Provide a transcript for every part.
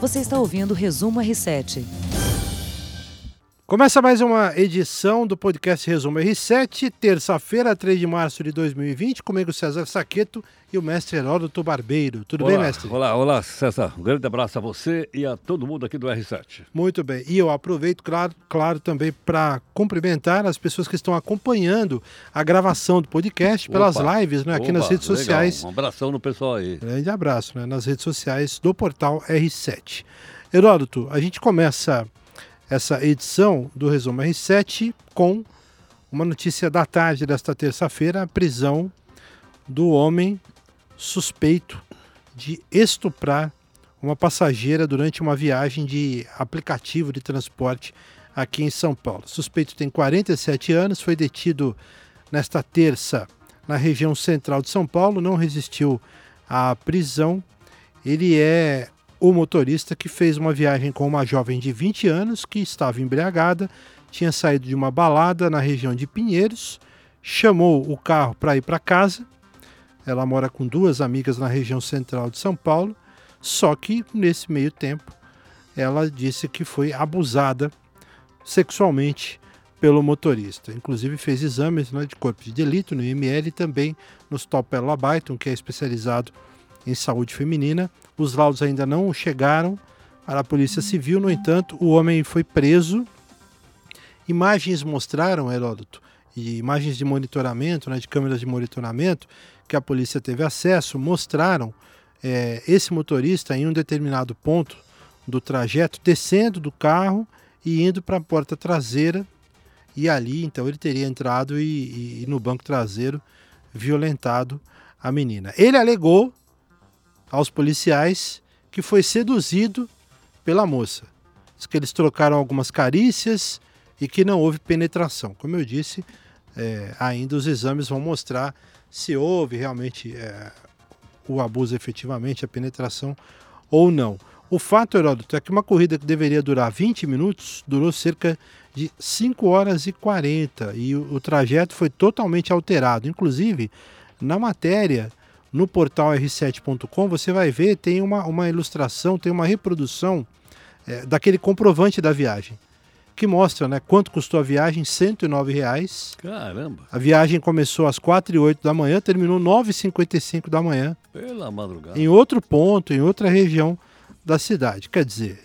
Você está ouvindo o Resumo R7. Começa mais uma edição do podcast Resumo R7, terça-feira, 3 de março de 2020, comigo César Saqueto e o mestre Heródoto Barbeiro. Tudo olá, bem, mestre? Olá, olá, César. Um grande abraço a você e a todo mundo aqui do R7. Muito bem. E eu aproveito, claro, claro também para cumprimentar as pessoas que estão acompanhando a gravação do podcast pelas Opa, lives, né, aqui opa, nas redes legal. sociais. Um abração no pessoal aí. Grande abraço, né, nas redes sociais do portal R7. Heródoto, a gente começa essa edição do Resumo R7 com uma notícia da tarde desta terça-feira, a prisão do homem suspeito de estuprar uma passageira durante uma viagem de aplicativo de transporte aqui em São Paulo. O suspeito tem 47 anos, foi detido nesta terça na região central de São Paulo, não resistiu à prisão. Ele é o motorista que fez uma viagem com uma jovem de 20 anos que estava embriagada, tinha saído de uma balada na região de Pinheiros, chamou o carro para ir para casa. Ela mora com duas amigas na região central de São Paulo, só que nesse meio tempo ela disse que foi abusada sexualmente pelo motorista. Inclusive fez exames né, de corpo de delito no IML e também no Stop Byton, que é especializado em saúde feminina. Os laudos ainda não chegaram para a Polícia Civil, no entanto, o homem foi preso. Imagens mostraram, Heródoto, e imagens de monitoramento, né, de câmeras de monitoramento, que a polícia teve acesso, mostraram é, esse motorista em um determinado ponto do trajeto, descendo do carro e indo para a porta traseira. E ali, então, ele teria entrado e, e, e no banco traseiro violentado a menina. Ele alegou aos policiais que foi seduzido pela moça. Diz que eles trocaram algumas carícias e que não houve penetração. Como eu disse, é, ainda os exames vão mostrar se houve realmente é, o abuso efetivamente, a penetração ou não. O fato, Heródoto, é que uma corrida que deveria durar 20 minutos durou cerca de 5 horas e 40 e o, o trajeto foi totalmente alterado. Inclusive, na matéria no portal r7.com você vai ver, tem uma, uma ilustração, tem uma reprodução é, daquele comprovante da viagem, que mostra né, quanto custou a viagem, 109 reais. Caramba. A viagem começou às 4 e 8 da manhã, terminou 9 e 55 da manhã. Pela madrugada. Em outro ponto, em outra região da cidade. Quer dizer,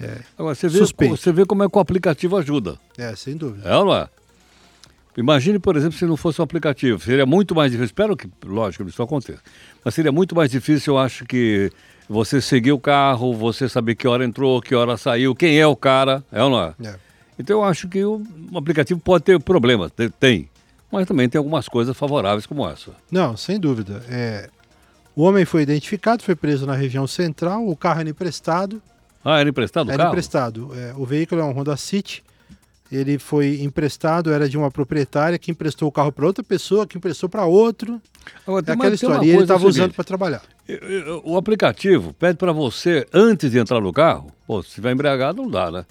é, Agora, você vê, você vê como é que o aplicativo ajuda. É, sem dúvida. É ou não é? Imagine, por exemplo, se não fosse um aplicativo. Seria muito mais difícil. Espero que, lógico, isso aconteça. Mas seria muito mais difícil, eu acho, que você seguir o carro, você saber que hora entrou, que hora saiu, quem é o cara. É ou não é? É. Então eu acho que o aplicativo pode ter problemas. te- Tem. Mas também tem algumas coisas favoráveis como essa. Não, sem dúvida. É, o homem foi identificado, foi preso na região central, o carro era emprestado. Ah, era emprestado o Era carro? emprestado. É, o veículo é um Honda City. Ele foi emprestado, era de uma proprietária que emprestou o carro para outra pessoa, que emprestou para outro. Agora, É aquela história. E ele coisa, é estava usando para trabalhar. O aplicativo pede para você, antes de entrar no carro, pô, se estiver embriagado não dá, né?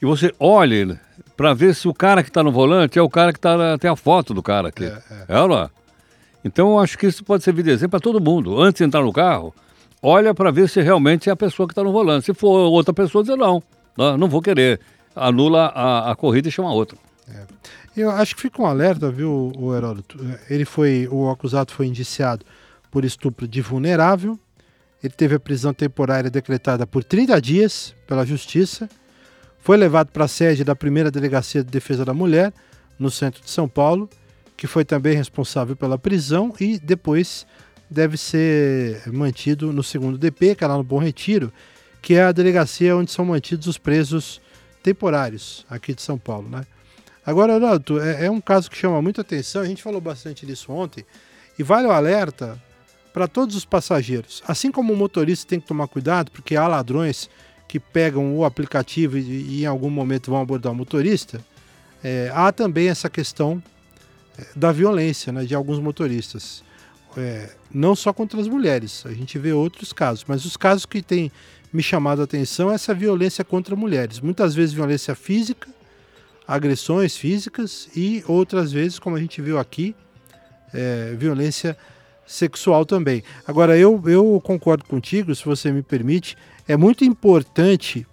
E você olhe para ver se o cara que está no volante é o cara que tá, tem a foto do cara aqui. É, É, ou não é? Então eu acho que isso pode servir de exemplo para todo mundo. Antes de entrar no carro, olha para ver se realmente é a pessoa que está no volante. Se for outra pessoa, dizer não, não, não vou querer. Anula a, a corrida e chama outra. Eu acho que fica um alerta, viu, o Heródoto? Ele foi, o acusado foi indiciado por estupro de vulnerável. Ele teve a prisão temporária decretada por 30 dias pela Justiça. Foi levado para a sede da primeira delegacia de defesa da mulher, no centro de São Paulo, que foi também responsável pela prisão e depois deve ser mantido no segundo DP, que é lá no Bom Retiro, que é a delegacia onde são mantidos os presos temporários aqui de São Paulo, né? Agora, Heródoto, é, é um caso que chama muita atenção, a gente falou bastante disso ontem, e vale o alerta para todos os passageiros. Assim como o motorista tem que tomar cuidado, porque há ladrões que pegam o aplicativo e, e em algum momento vão abordar o motorista, é, há também essa questão é, da violência né, de alguns motoristas. É, não só contra as mulheres, a gente vê outros casos, mas os casos que têm me chamado a atenção é essa violência contra mulheres. Muitas vezes violência física, agressões físicas e outras vezes, como a gente viu aqui, é, violência sexual também. Agora, eu, eu concordo contigo, se você me permite, é muito importante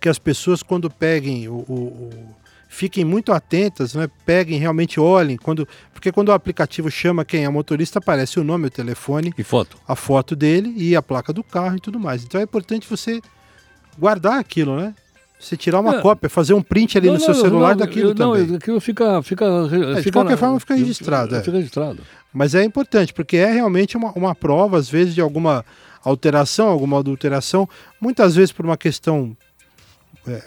que as pessoas, quando peguem o, o, fiquem muito atentas, né? peguem, realmente olhem, quando, porque quando o aplicativo chama quem é o motorista, aparece o nome, o telefone, e foto. a foto dele e a placa do carro e tudo mais. Então é importante você guardar aquilo, né? Você tirar uma é. cópia, fazer um print ali não, no seu celular não, daquilo eu, também. Não, aquilo fica, fica, é, de qualquer na, forma fica registrado. É. Fica registrado. Mas é importante, porque é realmente uma, uma prova, às vezes, de alguma alteração, alguma adulteração, muitas vezes por uma questão é,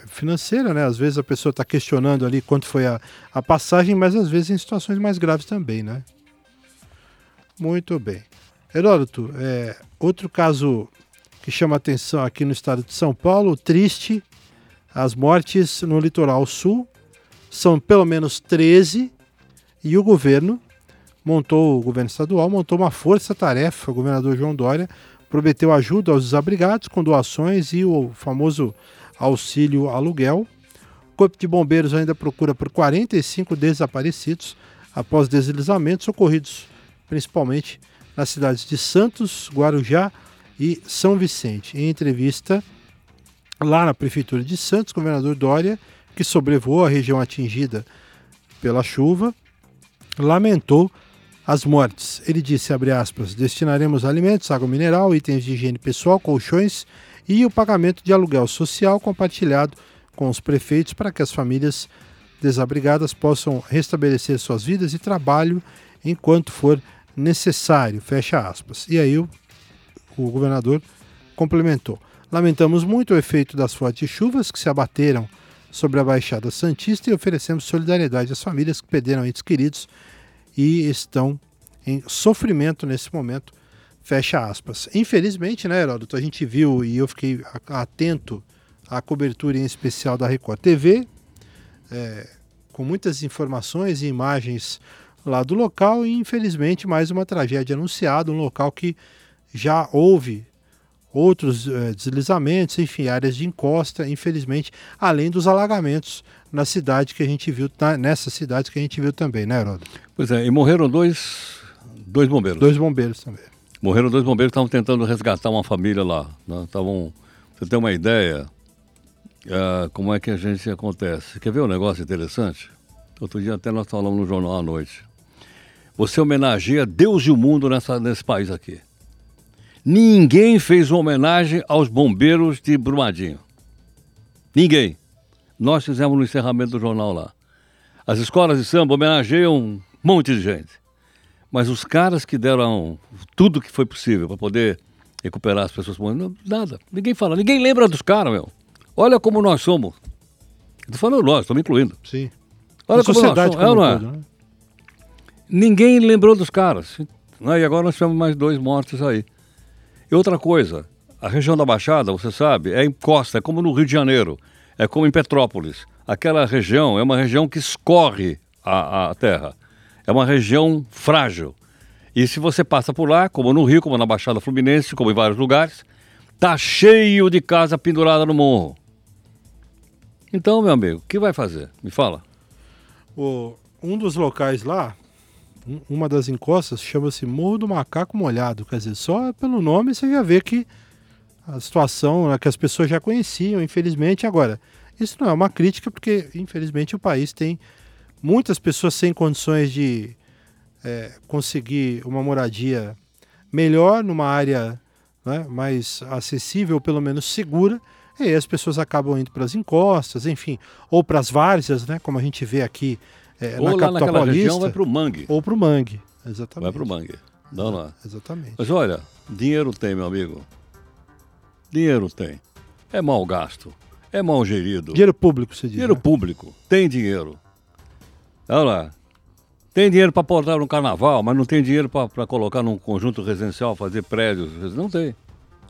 financeira, né? Às vezes a pessoa está questionando ali quanto foi a, a passagem, mas às vezes em situações mais graves também, né? Muito bem. Heródoto, é, outro caso que chama atenção aqui no estado de São Paulo, triste, as mortes no litoral sul são pelo menos 13 e o governo montou, o governo estadual montou uma força-tarefa, o governador João Dória prometeu ajuda aos desabrigados com doações e o famoso auxílio aluguel. O Corpo de Bombeiros ainda procura por 45 desaparecidos após deslizamentos ocorridos principalmente nas cidades de Santos, Guarujá e São Vicente. Em entrevista lá na Prefeitura de Santos, o governador Dória, que sobrevoou a região atingida pela chuva, lamentou as mortes. Ele disse, aspas, destinaremos alimentos, água mineral, itens de higiene pessoal, colchões e o pagamento de aluguel social compartilhado com os prefeitos para que as famílias desabrigadas possam restabelecer suas vidas e trabalho enquanto for necessário, fecha aspas. E aí o, o governador complementou. Lamentamos muito o efeito das fortes chuvas que se abateram sobre a Baixada Santista e oferecemos solidariedade às famílias que perderam entes queridos e estão em sofrimento nesse momento. Fecha aspas. Infelizmente, né, Heródoto, a gente viu e eu fiquei atento à cobertura em especial da Record TV, é, com muitas informações e imagens lá do local e infelizmente mais uma tragédia anunciada, um local que já houve outros é, deslizamentos, enfim, áreas de encosta, infelizmente, além dos alagamentos na cidade que a gente viu, na, nessa cidade que a gente viu também, né, Heródoto? Pois é, e morreram dois, dois bombeiros. Dois bombeiros também. Morreram dois bombeiros que estavam tentando resgatar uma família lá. Estavam, né? você tem uma ideia é, como é que a gente acontece. Quer ver um negócio interessante? Outro dia até nós falamos no jornal à noite. Você homenageia Deus e o mundo nessa, nesse país aqui. Ninguém fez uma homenagem aos bombeiros de Brumadinho. Ninguém. Nós fizemos no encerramento do jornal lá. As escolas de samba homenageiam um monte de gente. Mas os caras que deram tudo que foi possível para poder recuperar as pessoas morrendo, nada. Ninguém fala, ninguém lembra dos caras, meu. Olha como nós somos. Estou falando nós, estou me incluindo. Sim. Olha A como nós somos. Como é, não é? Né? Ninguém lembrou dos caras. Né? E agora nós temos mais dois mortos aí. E outra coisa, a região da Baixada, você sabe, é em costa, é como no Rio de Janeiro, é como em Petrópolis. Aquela região é uma região que escorre a, a terra. É uma região frágil. E se você passa por lá, como no Rio, como na Baixada Fluminense, como em vários lugares, tá cheio de casa pendurada no morro. Então, meu amigo, o que vai fazer? Me fala. O, um dos locais lá, um, uma das encostas, chama-se Morro do Macaco Molhado. Quer dizer, só pelo nome você já vê que a situação né, que as pessoas já conheciam, infelizmente. Agora, isso não é uma crítica, porque infelizmente o país tem muitas pessoas sem condições de é, conseguir uma moradia melhor numa área né, mais acessível, pelo menos segura, e aí as pessoas acabam indo para as encostas, enfim, ou para as várzeas, né, como a gente vê aqui é, ou na capital paulista. região vai para o mangue. Ou para o mangue, exatamente. Vai para o mangue. Não, não. Exatamente. Mas olha, dinheiro tem, meu amigo. Dinheiro tem. É mal gasto. É mal gerido. Dinheiro público, você diz. Dinheiro né? público. Tem dinheiro. Olha lá. Tem dinheiro para portar no carnaval, mas não tem dinheiro para colocar num conjunto residencial, fazer prédios. Não tem.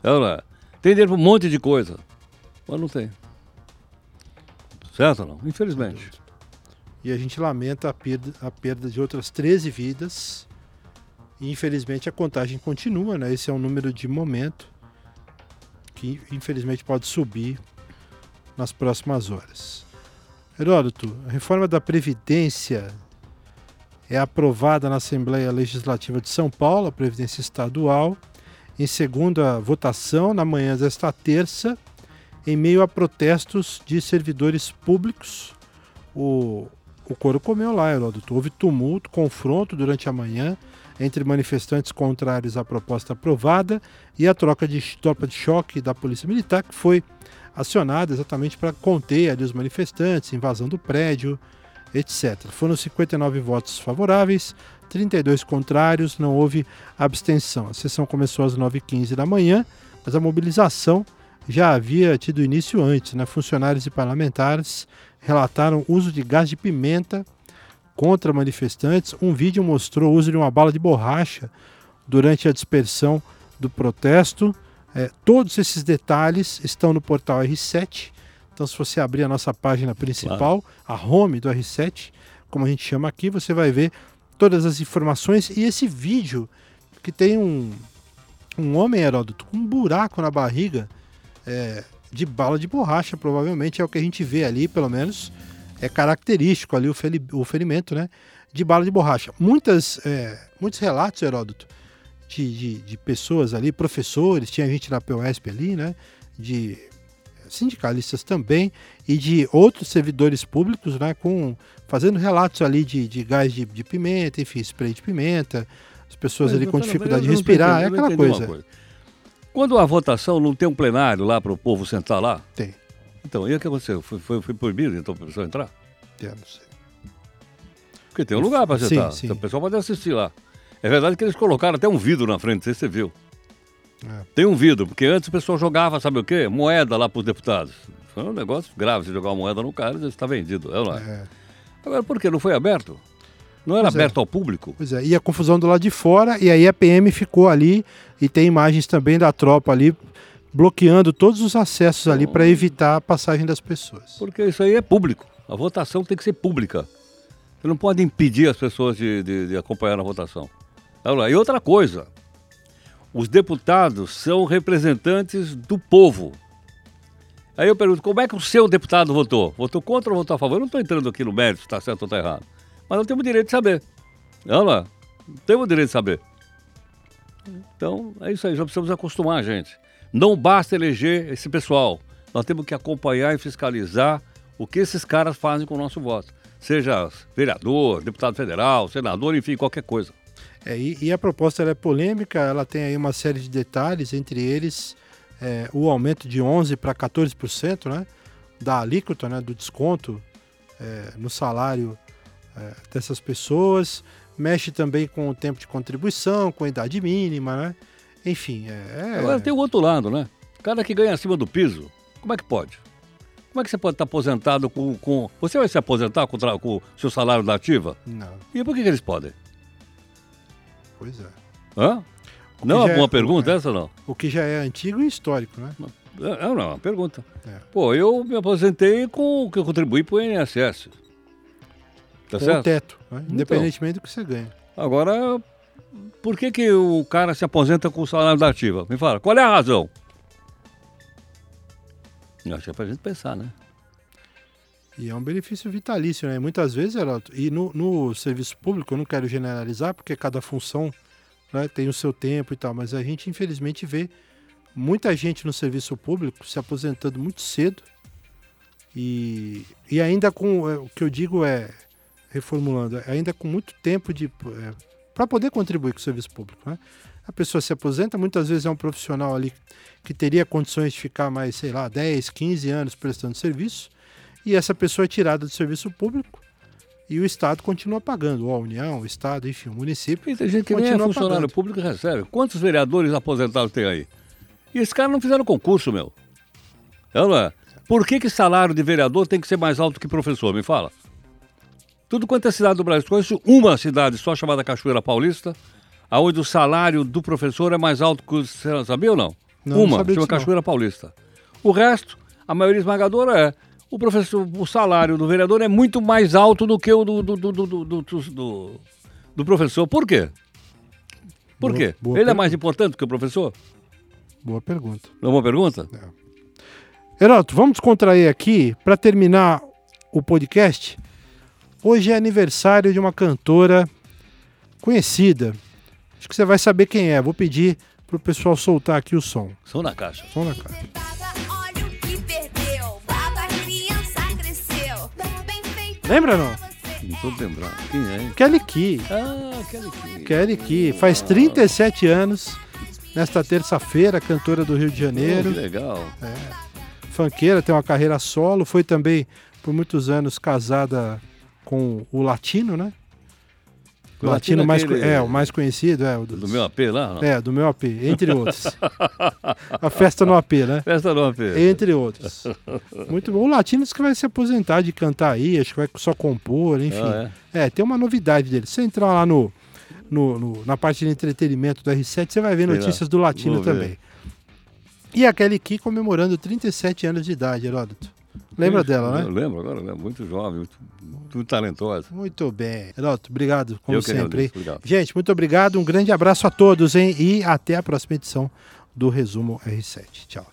Olha lá. Tem dinheiro para um monte de coisa, mas não tem. Certo ou não? Infelizmente. E a gente lamenta a perda, a perda de outras 13 vidas. E infelizmente a contagem continua, né? Esse é um número de momento que infelizmente pode subir nas próximas horas. Heródoto, a reforma da Previdência é aprovada na Assembleia Legislativa de São Paulo, a Previdência Estadual, em segunda votação, na manhã desta terça, em meio a protestos de servidores públicos. O, o coro comeu lá, Heródoto. Houve tumulto, confronto durante a manhã entre manifestantes contrários à proposta aprovada e a troca de tropa de choque da Polícia Militar, que foi acionada exatamente para conter ali, os manifestantes, invasão do prédio, etc. Foram 59 votos favoráveis, 32 contrários, não houve abstenção. A sessão começou às 9h15 da manhã, mas a mobilização já havia tido início antes. Né? Funcionários e parlamentares relataram uso de gás de pimenta contra manifestantes. Um vídeo mostrou o uso de uma bala de borracha durante a dispersão do protesto. É, todos esses detalhes estão no portal R7. Então, se você abrir a nossa página principal, claro. a home do R7, como a gente chama aqui, você vai ver todas as informações e esse vídeo que tem um, um homem, Heródoto, com um buraco na barriga é, de bala de borracha, provavelmente é o que a gente vê ali, pelo menos é característico ali o, o ferimento, né? De bala de borracha. Muitas, é, muitos relatos, Heródoto, de, de, de, pessoas ali, professores, tinha gente na POSP ali, né? De sindicalistas também e de outros servidores públicos, né? Com, fazendo relatos ali de, de gás de, de pimenta, enfim, spray de pimenta, as pessoas Mas ali com dificuldade de respirar, é aquela coisa. coisa. Quando a votação não tem um plenário lá para o povo sentar lá? Tem. Então, e o que aconteceu? Foi, foi, foi proibido então para pessoa entrar? Eu não sei. Porque tem um lugar para sentar. Sim, sim. Então, o pessoal pode assistir lá. É verdade que eles colocaram até um vidro na frente, não sei se você viu. É. Tem um vidro, porque antes o pessoal jogava, sabe o quê? Moeda lá para os deputados. Foi um negócio grave, você jogar uma moeda no cara, está vendido. É lá. É. Agora, por que não foi aberto? Não era pois é. aberto é. ao público? Pois é, e a confusão do lado de fora, e aí a PM ficou ali, e tem imagens também da tropa ali bloqueando todos os acessos ali para evitar a passagem das pessoas. Porque isso aí é público. A votação tem que ser pública. Você não pode impedir as pessoas de, de, de acompanhar a votação. E outra coisa, os deputados são representantes do povo. Aí eu pergunto, como é que o seu deputado votou? Votou contra ou votou a favor? Eu não estou entrando aqui no mérito está certo ou está errado. Mas não temos direito de saber. Olha lá, temos direito de saber. Então, é isso aí, já precisamos acostumar a gente. Não basta eleger esse pessoal. Nós temos que acompanhar e fiscalizar o que esses caras fazem com o nosso voto. Seja vereador, deputado federal, senador, enfim, qualquer coisa. É, e, e, a proposta é polêmica, ela tem aí uma série de detalhes, entre eles é, o aumento de 11% para 14% né, da alíquota, né, do desconto é, no salário é, dessas pessoas. Mexe também com o tempo de contribuição, com a idade mínima, né? Enfim, é, é... Agora tem o outro lado, né? O cara que ganha acima do piso, como é que pode? Como é que você pode estar aposentado com. com... Você vai se aposentar com, o seu salário da ativa? Não. E por que, que eles podem? Pois é. Hã? Não é uma pergunta é, essa não? O que já é antigo e histórico, né? É, não, é uma pergunta. É. Pô, eu me aposentei com o que eu contribuí para o INSS. Tá com certo? o teto, né? Então. independentemente então, do que você ganha. Agora, por que, que o cara se aposenta com o salário da ativa? Me fala, qual é a razão? Acho que é pra gente pensar, né? E é um benefício vitalício, né? Muitas vezes, Geraldo, e no, no, serviço público, eu não quero generalizar, porque cada função né, tem o seu tempo e tal, mas a gente infelizmente vê muita gente no serviço público se aposentando muito cedo e, e ainda com, é, o que eu digo é, reformulando, ainda com muito tempo de é, para poder contribuir com o serviço público. Né? A pessoa se aposenta, muitas vezes é um profissional ali que teria condições de ficar mais, sei lá, 10, 15 anos prestando serviço, e essa pessoa é tirada do serviço público e o Estado continua pagando, ou a União, o Estado, enfim, o município. E tem gente que nem é funcionário pagando. público recebe. Quantos vereadores aposentados tem aí? E esses caras não fizeram concurso, meu. Não é? Por que, que salário de vereador tem que ser mais alto que professor? Me fala. Tudo quanto é cidade do Brasil. Conheço uma cidade só chamada Cachoeira Paulista, aonde o salário do professor é mais alto que o. Você sabia ou não? não uma, não chama Cachoeira não. Paulista. O resto, a maioria esmagadora é. O professor, o salário do vereador é muito mais alto do que o do, do, do, do, do, do, professor. Por quê? Por boa, quê? Boa Ele pergunta. é mais importante que o professor? Boa pergunta. Não é uma pergunta? É. Heroto, vamos descontrair aqui para terminar o podcast. Hoje é aniversário de uma cantora conhecida. Acho que você vai saber quem é. Vou pedir pro pessoal soltar aqui o som. Som na caixa. Som na caixa. Lembra não? Não tô lembrando. Quem é? Kelly Key. Ah, aquele que. Kelly Key. Faz 37 anos. Nesta terça-feira, cantora do Rio de que Janeiro. legal. Funkeira, tem uma carreira solo. Foi também, por muitos anos, casada com o Latino, né? O Latino, Latino é mais, aquele- é, o mais conhecido, é. O Do meu AP lá? Não? É, do meu AP, entre outros. a festa no AP, né? Festa do AP. Entre outros. Muito bom. O Latino que vai se aposentar de cantar aí, acho que vai só compor, enfim. Ah, é? tem uma novidade dele. Se você entrar lá no, no- no- na parte de entretenimento do R7, você vai ver Sei lá. notícias do Latino Vou ver. também. E a Kelly Key comemorando 37 anos de idade, Heródoto. Lembra dela, Eu né? lembro agora, lembro. Muito jovem, muito, muito talentosa. Muito bem. Heródoto, obrigado, como Eu sempre. agradeço, obrigado. Gente, muito obrigado. Um grande abraço a todos, hein? E até a próxima edição do Resumo R7. Tchau.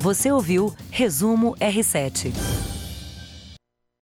Você ouviu Resumo R7.